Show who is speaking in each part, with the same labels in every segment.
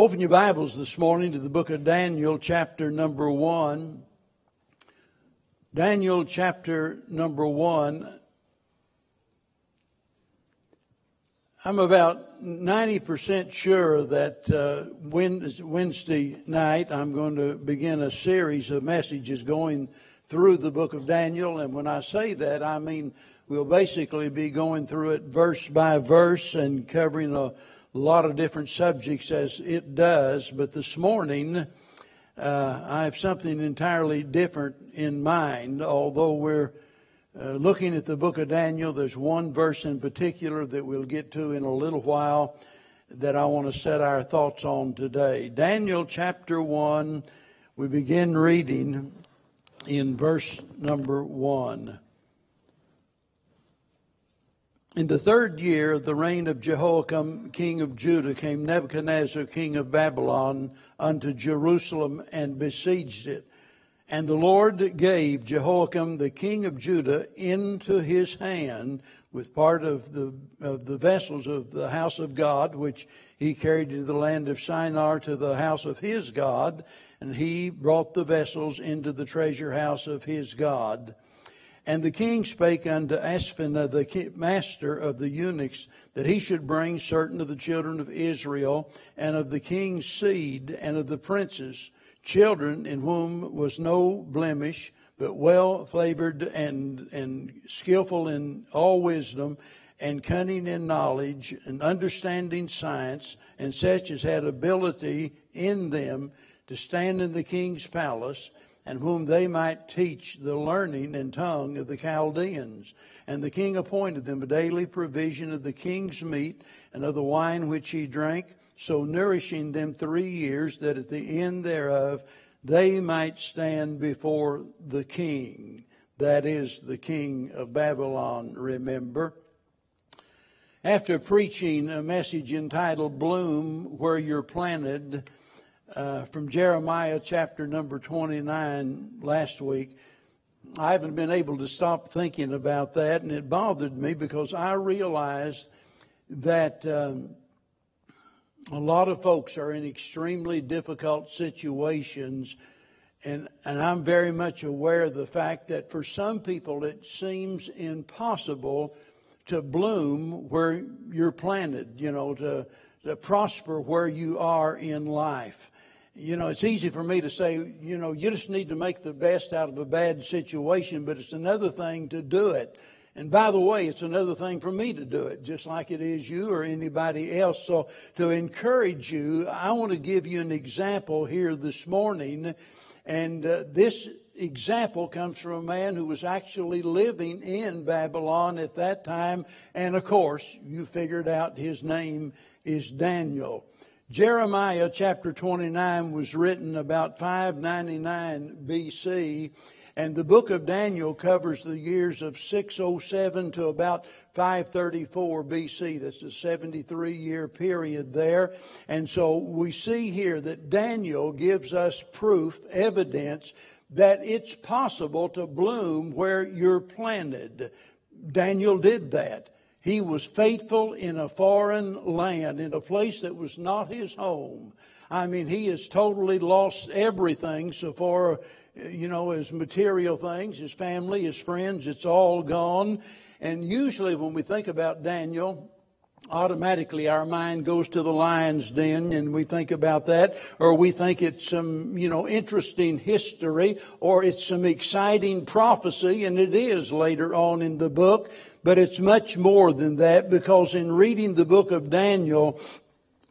Speaker 1: Open your Bibles this morning to the book of Daniel, chapter number one. Daniel, chapter number one. I'm about 90% sure that uh, Wednesday night I'm going to begin a series of messages going through the book of Daniel. And when I say that, I mean we'll basically be going through it verse by verse and covering a a lot of different subjects as it does, but this morning uh, I have something entirely different in mind. Although we're uh, looking at the book of Daniel, there's one verse in particular that we'll get to in a little while that I want to set our thoughts on today. Daniel chapter 1, we begin reading in verse number 1. In the third year of the reign of Jehoiakim, king of Judah, came Nebuchadnezzar, king of Babylon, unto Jerusalem and besieged it. And the Lord gave Jehoiakim, the king of Judah, into his hand with part of the, of the vessels of the house of God, which he carried to the land of Shinar to the house of his God, and he brought the vessels into the treasure house of his God. And the king spake unto Ashpenaz, the master of the eunuchs, that he should bring certain of the children of Israel, and of the king's seed, and of the princes, children in whom was no blemish, but well flavored and, and skillful in all wisdom, and cunning in knowledge, and understanding science, and such as had ability in them to stand in the king's palace and whom they might teach the learning and tongue of the Chaldeans. And the king appointed them a daily provision of the king's meat and of the wine which he drank, so nourishing them three years, that at the end thereof they might stand before the king. That is the king of Babylon, remember. After preaching a message entitled Bloom Where You're Planted, uh, from Jeremiah chapter number 29 last week. I haven't been able to stop thinking about that, and it bothered me because I realized that um, a lot of folks are in extremely difficult situations, and, and I'm very much aware of the fact that for some people it seems impossible to bloom where you're planted, you know, to, to prosper where you are in life you know, it's easy for me to say, you know, you just need to make the best out of a bad situation, but it's another thing to do it. And by the way, it's another thing for me to do it, just like it is you or anybody else. So to encourage you, I want to give you an example here this morning. And uh, this example comes from a man who was actually living in Babylon at that time. And of course, you figured out his name is Daniel. Jeremiah chapter 29 was written about 599 BC, and the book of Daniel covers the years of 607 to about 534 BC. That's a 73 year period there. And so we see here that Daniel gives us proof, evidence, that it's possible to bloom where you're planted. Daniel did that. He was faithful in a foreign land, in a place that was not his home. I mean, he has totally lost everything so far, you know, his material things, his family, his friends, it's all gone. And usually when we think about Daniel, automatically our mind goes to the lion's den and we think about that or we think it's some you know interesting history or it's some exciting prophecy and it is later on in the book but it's much more than that because in reading the book of Daniel,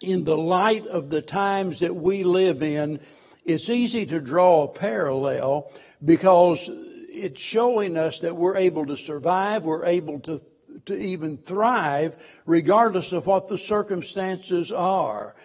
Speaker 1: in the light of the times that we live in, it's easy to draw a parallel because it's showing us that we're able to survive, we're able to, to even thrive regardless of what the circumstances are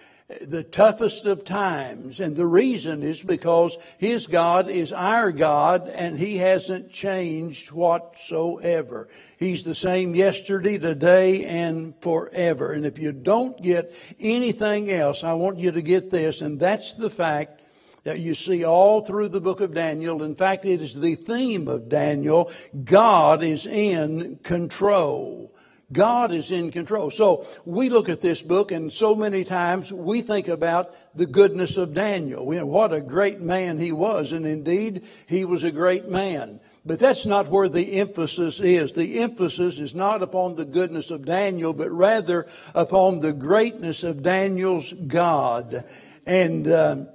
Speaker 1: the toughest of times. And the reason is because His God is our God and He hasn't changed whatsoever. He's the same yesterday, today, and forever. And if you don't get anything else, I want you to get this, and that's the fact that you see all through the book of Daniel. In fact, it is the theme of Daniel. God is in control. God is in control. So we look at this book and so many times we think about the goodness of Daniel. What a great man he was. And indeed, he was a great man. But that's not where the emphasis is. The emphasis is not upon the goodness of Daniel, but rather upon the greatness of Daniel's God. And, um,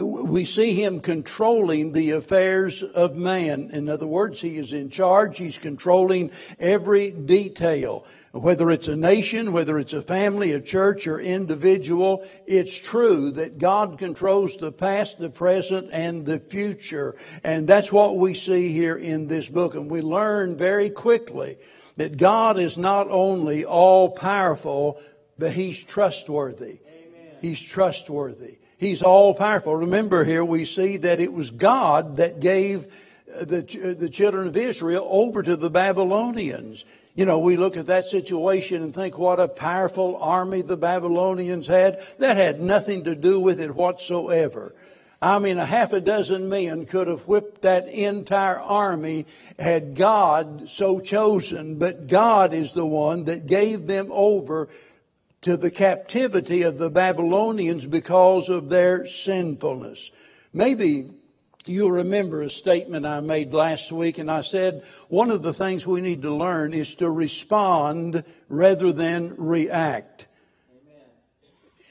Speaker 1: we see him controlling the affairs of man. In other words, he is in charge. He's controlling every detail. Whether it's a nation, whether it's a family, a church, or individual, it's true that God controls the past, the present, and the future. And that's what we see here in this book. And we learn very quickly that God is not only all powerful, but He's trustworthy. Amen. He's trustworthy. He's all powerful. Remember here we see that it was God that gave uh, the, uh, the children of Israel over to the Babylonians. You know, we look at that situation and think what a powerful army the Babylonians had. That had nothing to do with it whatsoever. I mean, a half a dozen men could have whipped that entire army had God so chosen, but God is the one that gave them over to the captivity of the Babylonians because of their sinfulness. Maybe you'll remember a statement I made last week, and I said one of the things we need to learn is to respond rather than react. Amen.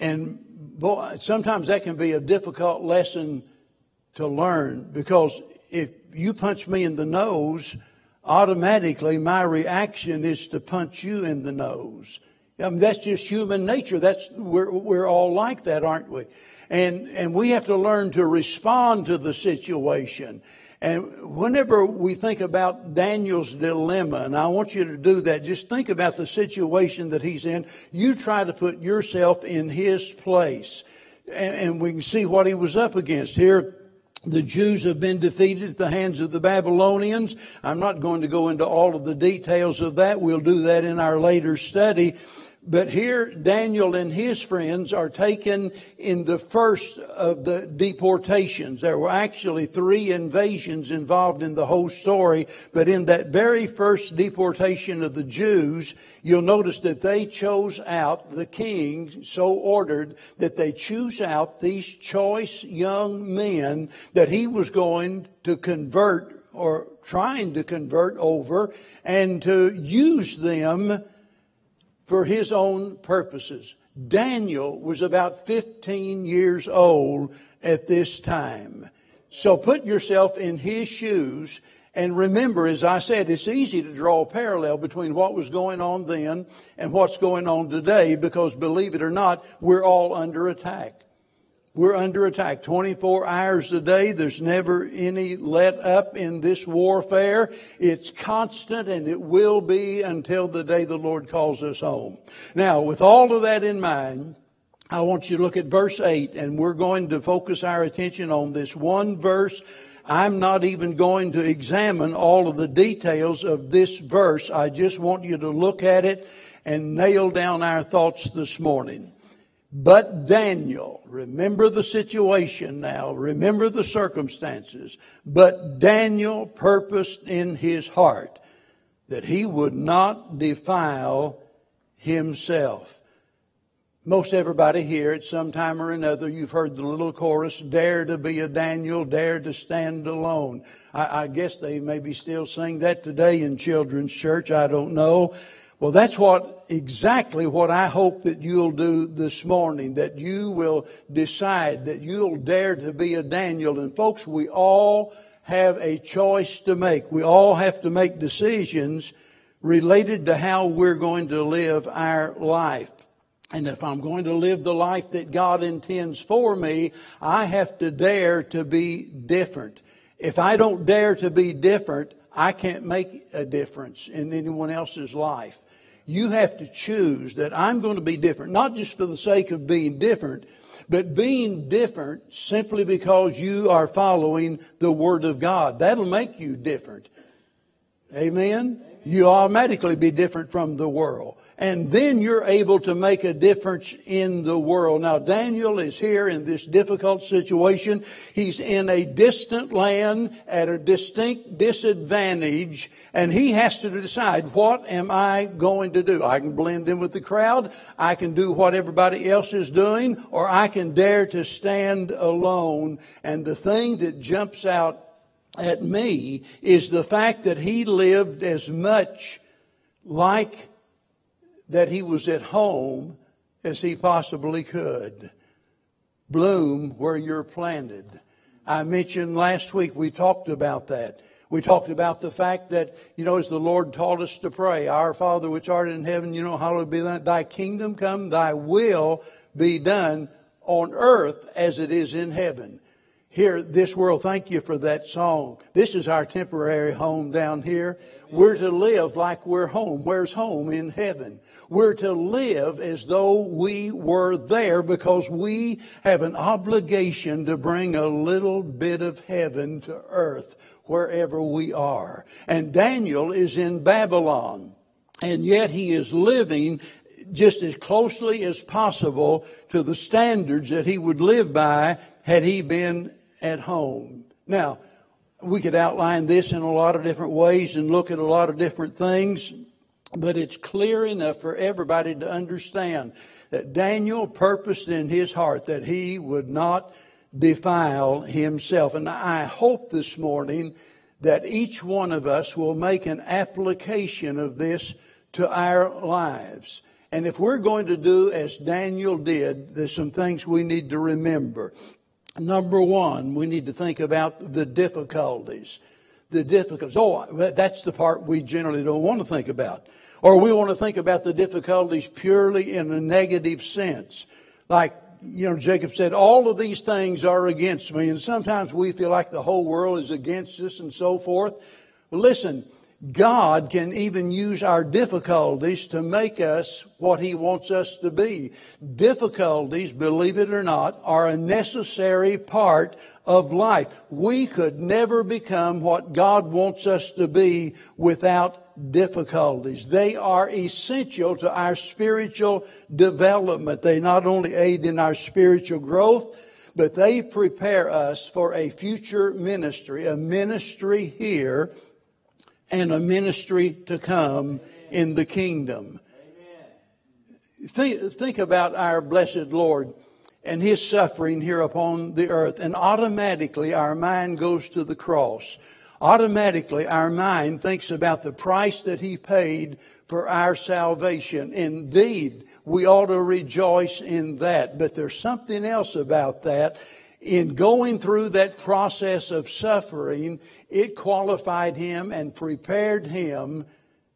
Speaker 1: And boy, sometimes that can be a difficult lesson to learn because if you punch me in the nose, automatically my reaction is to punch you in the nose. I mean, that's just human nature. That's, we're, we're all like that, aren't we? And, and we have to learn to respond to the situation. And whenever we think about Daniel's dilemma, and I want you to do that, just think about the situation that he's in. You try to put yourself in his place. And, and we can see what he was up against. Here, the Jews have been defeated at the hands of the Babylonians. I'm not going to go into all of the details of that. We'll do that in our later study. But here, Daniel and his friends are taken in the first of the deportations. There were actually three invasions involved in the whole story, but in that very first deportation of the Jews, you'll notice that they chose out, the king so ordered that they choose out these choice young men that he was going to convert or trying to convert over and to use them for his own purposes. Daniel was about 15 years old at this time. So put yourself in his shoes and remember, as I said, it's easy to draw a parallel between what was going on then and what's going on today because believe it or not, we're all under attack. We're under attack 24 hours a day. There's never any let up in this warfare. It's constant and it will be until the day the Lord calls us home. Now, with all of that in mind, I want you to look at verse 8 and we're going to focus our attention on this one verse. I'm not even going to examine all of the details of this verse. I just want you to look at it and nail down our thoughts this morning. But Daniel, remember the situation now, remember the circumstances. But Daniel purposed in his heart that he would not defile himself. Most everybody here at some time or another, you've heard the little chorus, dare to be a Daniel, dare to stand alone. I, I guess they maybe still sing that today in children's church. I don't know. Well, that's what exactly what I hope that you'll do this morning, that you will decide that you'll dare to be a Daniel. And folks, we all have a choice to make. We all have to make decisions related to how we're going to live our life. And if I'm going to live the life that God intends for me, I have to dare to be different. If I don't dare to be different, I can't make a difference in anyone else's life you have to choose that I'm going to be different, not just for the sake of being different, but being different simply because you are following the Word of God. That'll make you different. Amen? You automatically be different from the world. And then you're able to make a difference in the world. Now, Daniel is here in this difficult situation. He's in a distant land at a distinct disadvantage, and he has to decide, what am I going to do? I can blend in with the crowd, I can do what everybody else is doing, or I can dare to stand alone. And the thing that jumps out at me is the fact that he lived as much like that he was at home as he possibly could. Bloom where you're planted. I mentioned last week, we talked about that. We talked about the fact that, you know, as the Lord taught us to pray, Our Father which art in heaven, you know, hallowed be thy, thy kingdom come, thy will be done on earth as it is in heaven here, this world, thank you for that song. This is our temporary home down here. We're to live like we're home. Where's home? In heaven. We're to live as though we were there because we have an obligation to bring a little bit of heaven to earth wherever we are. And Daniel is in Babylon. And yet he is living just as closely as possible to the standards that he would live by had he been at home. Now, we could outline this in a lot of different ways and look at a lot of different things, but it's clear enough for everybody to understand that Daniel purposed in his heart that he would not defile himself. And I hope this morning that each one of us will make an application of this to our lives. And if we're going to do as Daniel did, there's some things we need to remember. Number one, we need to think about the difficulties. The difficulties. Oh, that's the part we generally don't want to think about. Or we want to think about the difficulties purely in a negative sense. Like, you know, Jacob said, all of these things are against me. And sometimes we feel like the whole world is against us and so forth. Listen, God can even use our difficulties to make us what He wants us to be. Difficulties, believe it or not, are a necessary part of life. We could never become what God wants us to be without difficulties. They are essential to our spiritual development. They not only aid in our spiritual growth, but they prepare us for a future ministry, a ministry here and a ministry to come in the kingdom. Think, think about our blessed Lord and his suffering here upon the earth, and automatically our mind goes to the cross. Automatically our mind thinks about the price that he paid for our salvation. Indeed, we ought to rejoice in that. But there's something else about that, in going through that process of suffering, it qualified him and prepared him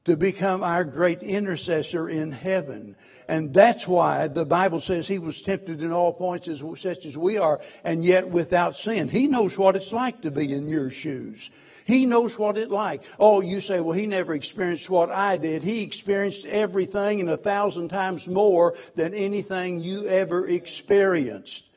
Speaker 1: to become our great intercessor in heaven. And that's why the Bible says he was tempted in all points as such as we are, and yet without sin. He knows what it's like to be in your shoes. He knows what it's like. Oh, you say, well, he never experienced what I did. He experienced everything and a thousand times more than anything you ever experienced.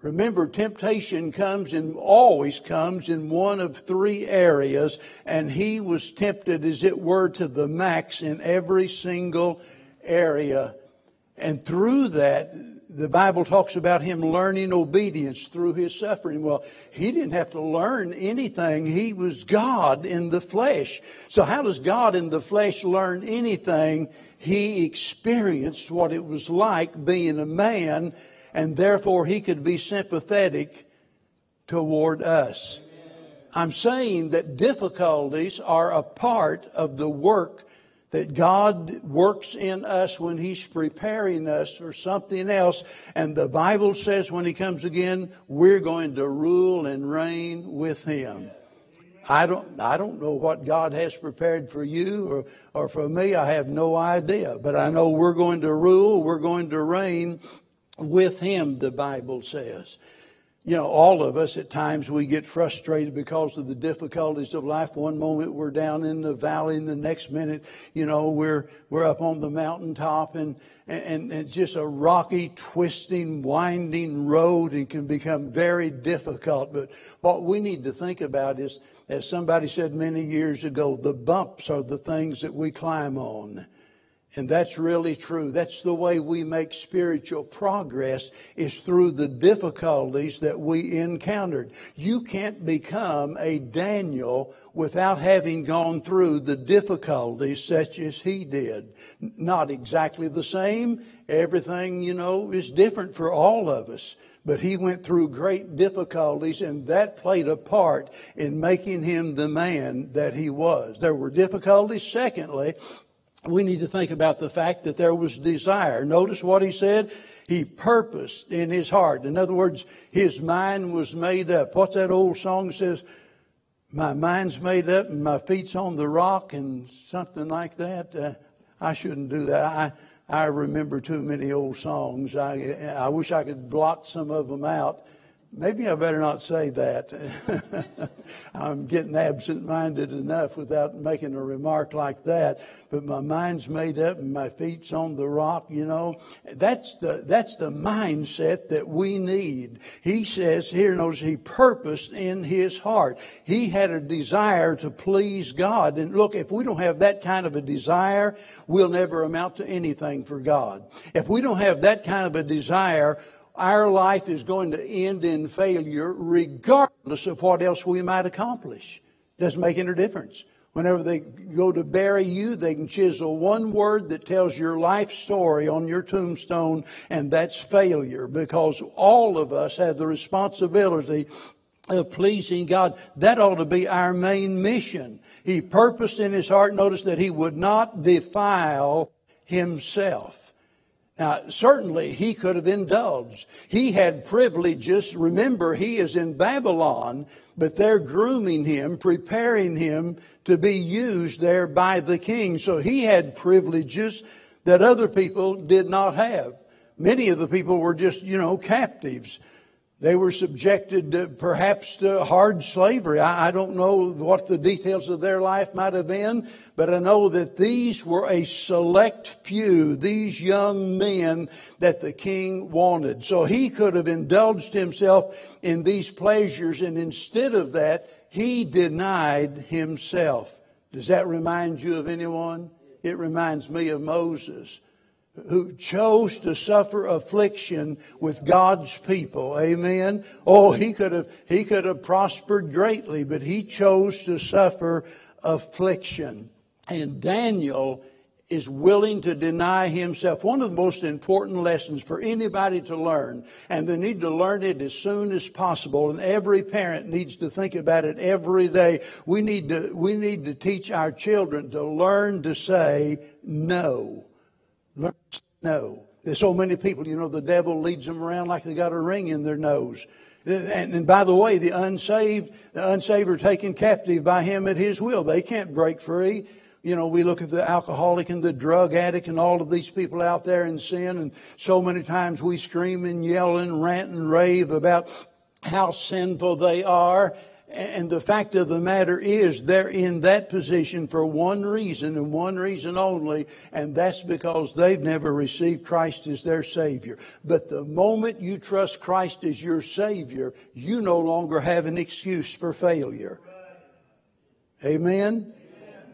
Speaker 1: Remember, temptation comes and always comes in one of three areas, and he was tempted, as it were, to the max in every single area. And through that, the Bible talks about him learning obedience through his suffering. Well, he didn't have to learn anything. He was God in the flesh. So how does God in the flesh learn anything? He experienced what it was like being a man and therefore he could be sympathetic toward us. I'm saying that difficulties are a part of the work that God works in us when He's preparing us for something else. And the Bible says when He comes again, we're going to rule and reign with Him. I don't, I don't know what God has prepared for you or, or for me. I have no idea. But I know we're going to rule, we're going to reign with him, the Bible says. You know, all of us at times we get frustrated because of the difficulties of life. One moment we're down in the valley, and the next minute, you know, we're we're up on the mountaintop, and and, and just a rocky, twisting, winding road, and can become very difficult. But what we need to think about is, as somebody said many years ago, the bumps are the things that we climb on. And that's really true. That's the way we make spiritual progress is through the difficulties that we encountered. You can't become a Daniel without having gone through the difficulties such as he did. Not exactly the same. Everything, you know, is different for all of us. But he went through great difficulties and that played a part in making him the man that he was. There were difficulties. Secondly, we need to think about the fact that there was desire. Notice what he said. He purposed in his heart. In other words, his mind was made up. What's that old song says? My mind's made up and my feet's on the rock and something like that. Uh, I shouldn't do that. I, I remember too many old songs. I, I wish I could blot some of them out. Maybe I better not say that. I'm getting absent minded enough without making a remark like that. But my mind's made up and my feet's on the rock, you know. That's the, that's the mindset that we need. He says here, notice he purposed in his heart. He had a desire to please God. And look, if we don't have that kind of a desire, we'll never amount to anything for God. If we don't have that kind of a desire, our life is going to end in failure regardless of what else we might accomplish. Doesn't make any difference. Whenever they go to bury you, they can chisel one word that tells your life story on your tombstone, and that's failure because all of us have the responsibility of pleasing God. That ought to be our main mission. He purposed in his heart, notice that he would not defile himself. Now, certainly he could have indulged. He had privileges. Remember, he is in Babylon, but they're grooming him, preparing him to be used there by the king. So he had privileges that other people did not have. Many of the people were just, you know, captives. They were subjected to, perhaps to hard slavery. I, I, don't know what the details of their life might have been, but I know that these were a select few, these young men that the king wanted. So he could have indulged himself in these pleasures, and instead of that, he denied himself. Does that remind you of anyone? It reminds me of Moses who chose to suffer affliction with God's people. Amen. Oh, he could have, he could have prospered greatly, but he chose to suffer affliction. And Daniel is willing to deny himself. One of the most important lessons for anybody to learn, and they need to learn it as soon as possible, and every parent needs to think about it every day. We need to, we need to teach our children to learn to say no. No. There's so many people, you know, the devil leads them around like they got a ring in their nose. And, and, by the way, the unsaved, the unsaved are taken captive by him at his will. They can't break free. You know, we look at the alcoholic and the drug addict and all of these people out there in sin, and so many times we scream and yell and rant and rave about how sinful they are. And the fact of the matter is, they're in that position for one reason and one reason only, and that's because they've never received Christ as their Savior. But the moment you trust Christ as your Savior, you no longer have an excuse for failure. Amen? Amen?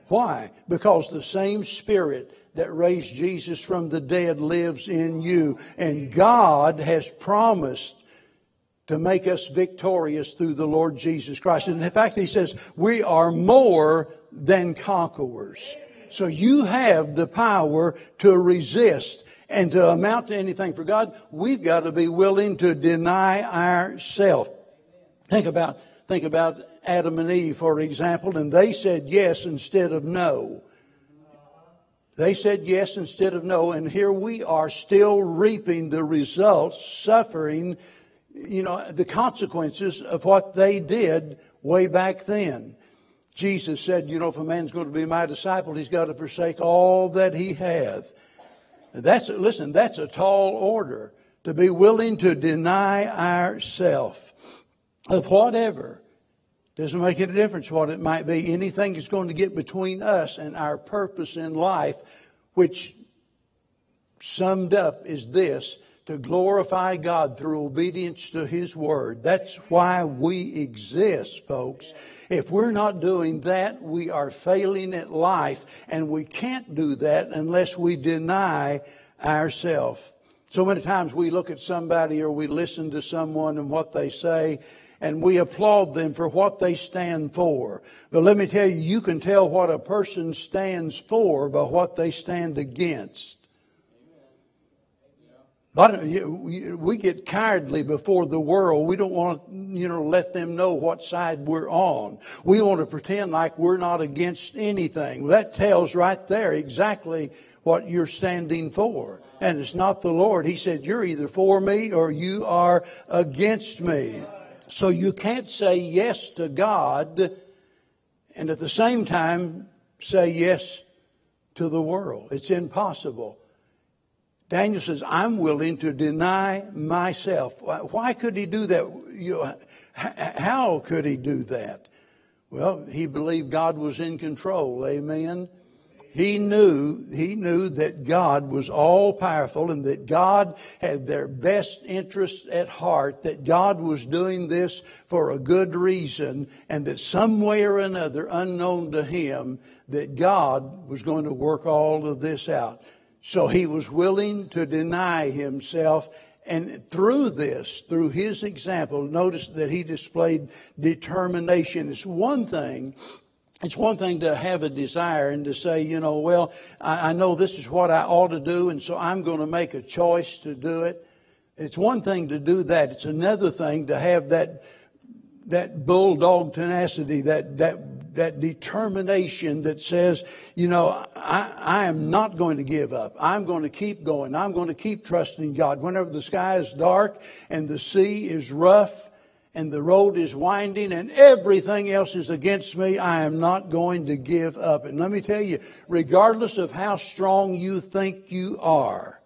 Speaker 1: Why? Because the same Spirit that raised Jesus from the dead lives in you, and God has promised to make us victorious through the Lord Jesus Christ. And in fact, he says, we are more than conquerors. So you have the power to resist and to amount to anything for God. We've got to be willing to deny ourselves. Think about, think about Adam and Eve, for example, and they said yes instead of no. They said yes instead of no, and here we are still reaping the results, suffering you know, the consequences of what they did way back then. Jesus said, you know, if a man's going to be my disciple, he's got to forsake all that he hath. That's, listen, that's a tall order to be willing to deny ourself of whatever. Doesn't make any difference what it might be. Anything that's going to get between us and our purpose in life, which summed up is this to glorify God through obedience to His Word. That's why we exist, folks. If we're not doing that, we are failing at life, and we can't do that unless we deny ourselves. So many times we look at somebody or we listen to someone and what they say, and we applaud them for what they stand for. But let me tell you, you can tell what a person stands for by what they stand against. But we get cowardly before the world. We don't want to, you know, let them know what side we're on. We want to pretend like we're not against anything. That tells right there exactly what you're standing for. And it's not the Lord. He said, you're either for me or you are against me. So you can't say yes to God and at the same time say yes to the world. It's impossible. Daniel says, I'm willing to deny myself. Why could he do that? You how could he do that? Well, he believed God was in control. Amen. He knew, he knew that God was all powerful and that God had their best interests at heart, that God was doing this for a good reason, and that some way or another, unknown to him, that God was going to work all of this out. So he was willing to deny himself. And through this, through his example, notice that he displayed determination. It's one thing it's one thing to have a desire and to say, you know, well, I, I, know this is what I ought to do, and so I'm going to make a choice to do it. It's one thing to do that. It's another thing to have that that bulldog tenacity, that that that determination that says, you know, I, I am not going to give up. I'm going to keep going. I'm going to keep trusting God. Whenever the sky is dark and the sea is rough and the road is winding and everything else is against me, I am not going to give up. And let me tell you, regardless of how strong you think you are,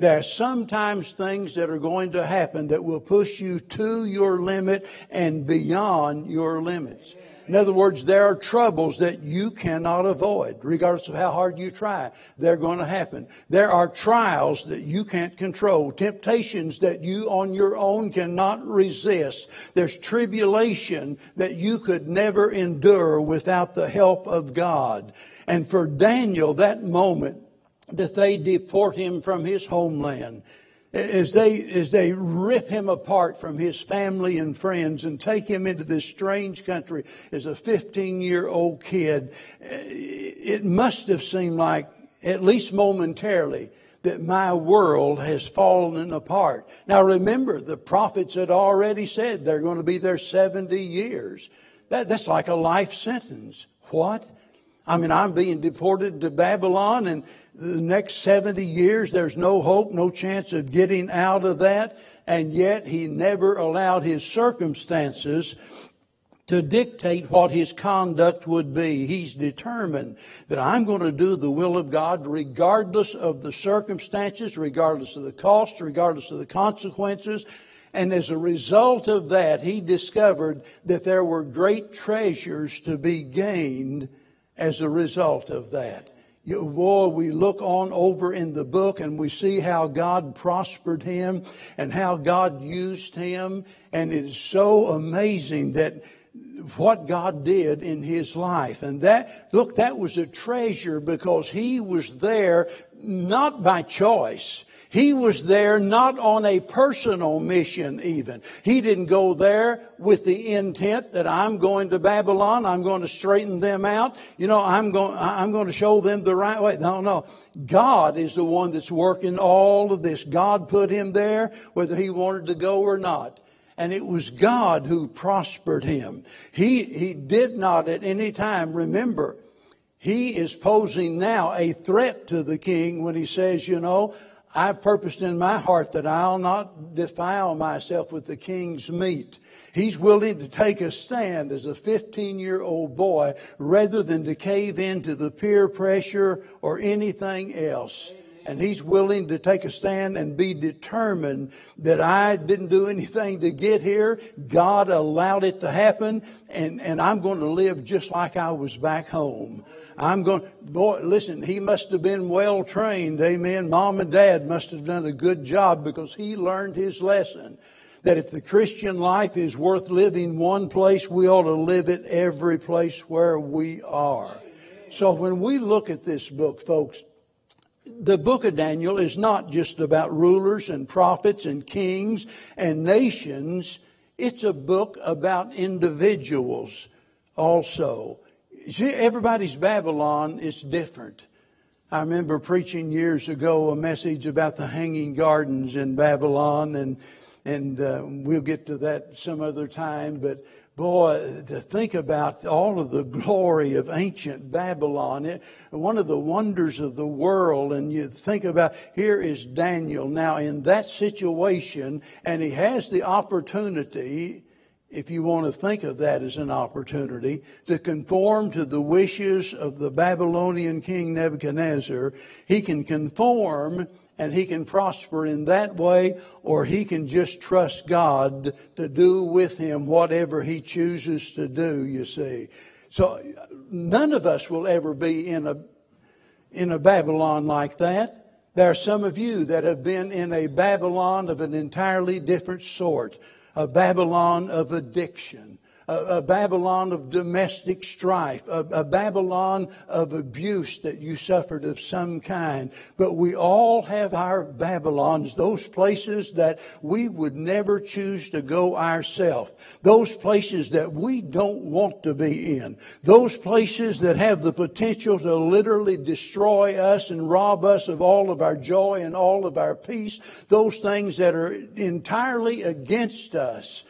Speaker 1: there are sometimes things that are going to happen that will push you to your limit and beyond your limits. In other words, there are troubles that you cannot avoid, regardless of how hard you try. They're going to happen. There are trials that you can't control, temptations that you on your own cannot resist. There's tribulation that you could never endure without the help of God. And for Daniel, that moment, that they deport him from his homeland. As they, as they rip him apart from his family and friends and take him into this strange country as a 15 year old kid, eh, it must have seemed like, at least momentarily, that my world has fallen apart. Now remember, the prophets had already said they're going to be there 70 years. That, that's like a life sentence. What? I mean, I'm being deported to Babylon and the next 70 years, there's no hope, no chance of getting out of that. And yet he never allowed his circumstances to dictate what his conduct would be. He's determined that I'm going to do the will of God regardless of the circumstances, regardless of the cost, regardless of the consequences. And as a result of that, he discovered that there were great treasures to be gained as a result of that. Boy, we look on over in the book and we see how God prospered him and how God used him. And it is so amazing that what God did in his life. And that, look, that was a treasure because he was there not by choice. He was there not on a personal mission even. He didn't go there with the intent that I'm going to Babylon, I'm going to straighten them out, you know, I'm going, I'm going to show them the right way. No, no. God is the one that's working all of this. God put him there whether he wanted to go or not and it was God who prospered him. He, he did not at any time, remember, he is posing now a threat to the king when he says, you know, I've purposed in my heart that I'll not defile myself with the king's meat. He's willing to take a stand as a 15 year old boy rather than to cave into the peer pressure or anything else. And he's willing to take a stand and be determined that I didn't do anything to get here. God allowed it to happen and, and I'm going to live just like I was back home. I'm going, boy, listen, he must have been well trained. Amen. Mom and dad must have done a good job because he learned his lesson that if the Christian life is worth living one place, we ought to live it every place where we are. So when we look at this book, folks, the book of Daniel is not just about rulers and prophets and kings and nations. It's a book about individuals also. See, everybody's Babylon is different. I remember preaching years ago a message about the hanging gardens in Babylon, and and uh, we'll get to that some other time. But boy, to think about all of the glory of ancient Babylon, it, one of the wonders of the world, and you think about here is Daniel. Now in that situation, and he has the opportunity if you want to think of that as an opportunity, to conform to the wishes of the Babylonian king Nebuchadnezzar, he can conform and he can prosper in that way, or he can just trust God to do with him whatever he chooses to do, you see. So none of us will ever be in a, in a Babylon like that. There are some of you that have been in a Babylon of an entirely different sort a Babylon of addiction, a, a Babylon of domestic strife, a, a Babylon of abuse that you suffered of some kind. But we all have our Babylons, those places that we would never choose to go ourselves, those places that we don't want to be in, those places that have the potential to literally destroy us and rob us of all of our joy and all of our peace, those things that are entirely against us.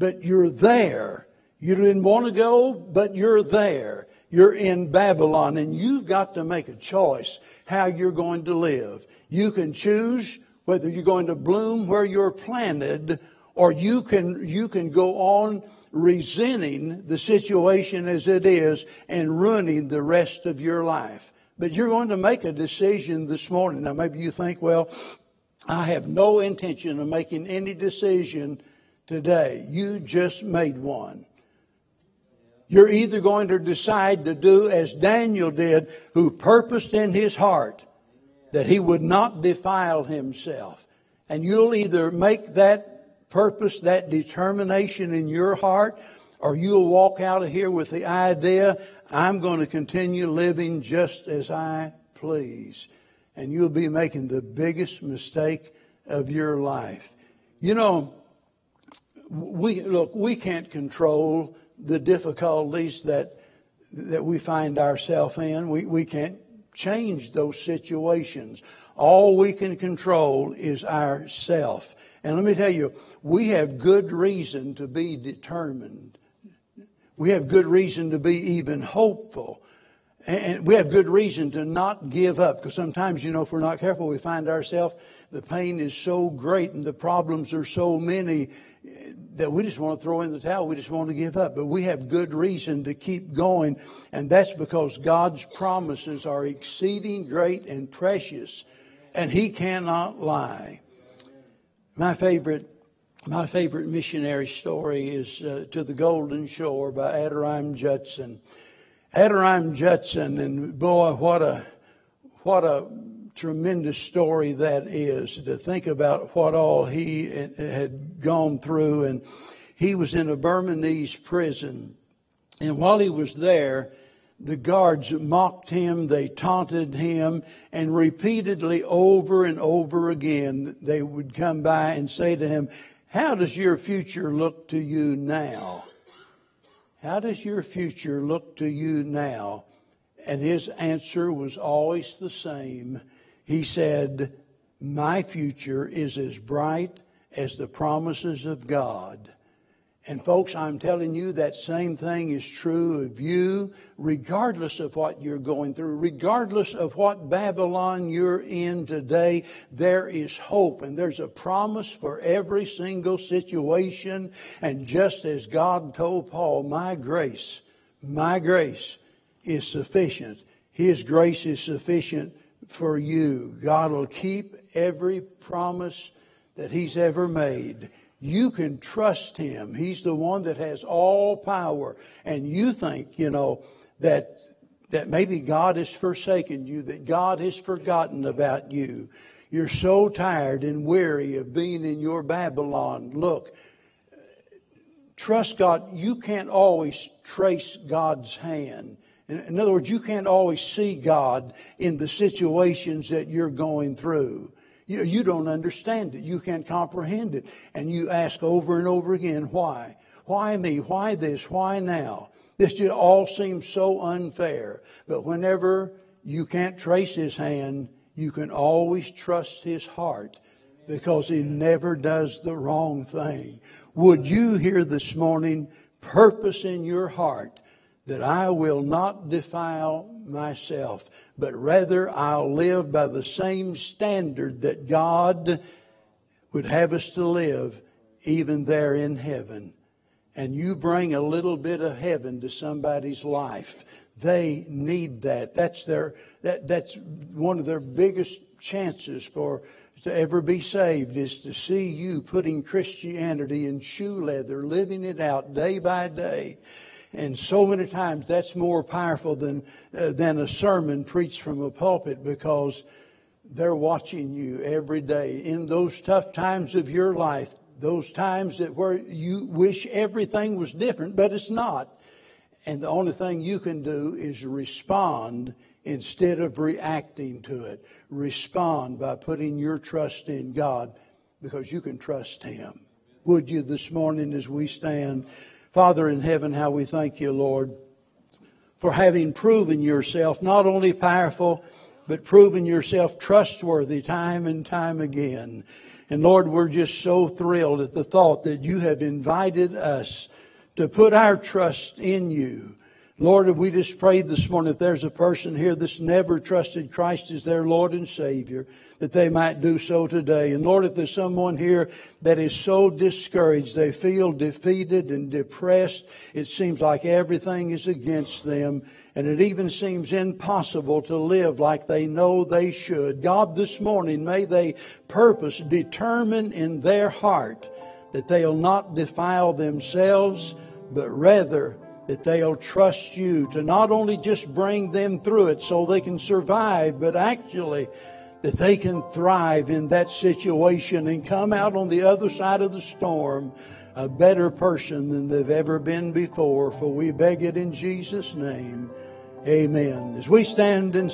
Speaker 1: But you're there you didn't want to go, but you're there. You're in Babylon and you've got to make a choice how you're going to live. You can choose whether you're going to bloom where you're planted or you can, you can go on resenting the situation as it is and ruining the rest of your life. But you're going to make a decision this morning. Now maybe you think, well, I have no intention of making any decision today. You just made one. You're either going to decide to do as Daniel did, who purposed in his heart that he would not defile himself. And you'll either make that purpose, that determination in your heart, or you'll walk out of here with the idea, I'm going to continue living just as I please. And you'll be making the biggest mistake of your life. You know, we, look, we can't control the difficulties that that we find ourselves in. We, we can't change those situations. All we can control is ourself. And let me tell you, we have good reason to be determined. We have good reason to be even hopeful. And we have good reason to not give up because sometimes, you know, if we're not careful, we find ourselves, the pain is so great and the problems are so many that we just want to throw in the towel. We just want to give up. But we have good reason to keep going. And that's because God's promises are exceeding great and precious. And He cannot lie. My favorite, my favorite missionary story is uh, To the Golden Shore by Adoniram Judson. Adoniram Judson, and boy, what a, what a tremendous story that is to think about what all he had gone through. And he was in a Burmese prison. And while he was there, the guards mocked him, they taunted him, and repeatedly over and over again they would come by and say to him, How does your future look to you now? How does your future look to you now? And his answer was always the same he said, My future is as bright as the promises of God. And folks, I'm telling you that same thing is true of you, regardless of what you're going through, regardless of what Babylon you're in today, there is hope and there's a promise for every single situation. And just as God told Paul, my grace, my grace is sufficient. His grace is sufficient for you. God will keep every promise that He's ever made. You can trust Him. He's the one that has all power. And you think, you know, that, that maybe God has forsaken you, that God has forgotten about you. You're so tired and weary of being in your Babylon. Look, trust God. You can't always trace God's hand. In other words, you can't always see God in the situations that you're going through. You, you don't understand it. You can't comprehend it. And you ask over and over again, why? Why me? Why this? Why now? This just all seems so unfair. But whenever you can't trace his hand, you can always trust his heart because he never does the wrong thing. Would you hear this morning purpose in your heart that I will not defile myself, but rather I'll live by the same standard that God would have us to live even there in heaven. And you bring a little bit of heaven to somebody's life. They need that. That's their that, that's one of their biggest chances for to ever be saved is to see you putting Christianity in shoe leather, living it out day by day. And so many times that's more powerful than, uh, than a sermon preached from a pulpit because they're watching you every day. In those tough times of your life, those times that where you wish everything was different, but it's not. And the only thing you can do is respond instead of reacting to it. Respond by putting your trust in God because you can trust Him. Would you this morning as we stand? Father in heaven, how we thank you, Lord, for having proven yourself not only powerful, but proven yourself trustworthy time and time again. And Lord, we're just so thrilled at the thought that you have invited us to put our trust in you. Lord, we just prayed this morning if there's a person here that's never trusted Christ as their Lord and Savior, that they might do so today. And Lord, if there's someone here that is so discouraged, they feel defeated and depressed, it seems like everything is against them, and it even seems impossible to live like they know they should. God, this morning, may they purpose, determine in their heart that they'll not defile themselves, but rather that they'll trust you to not only just bring them through it so they can survive, but actually that they can thrive in that situation and come out on the other side of the storm a better person than they've ever been before. For we beg it in Jesus' name. Amen. As we stand and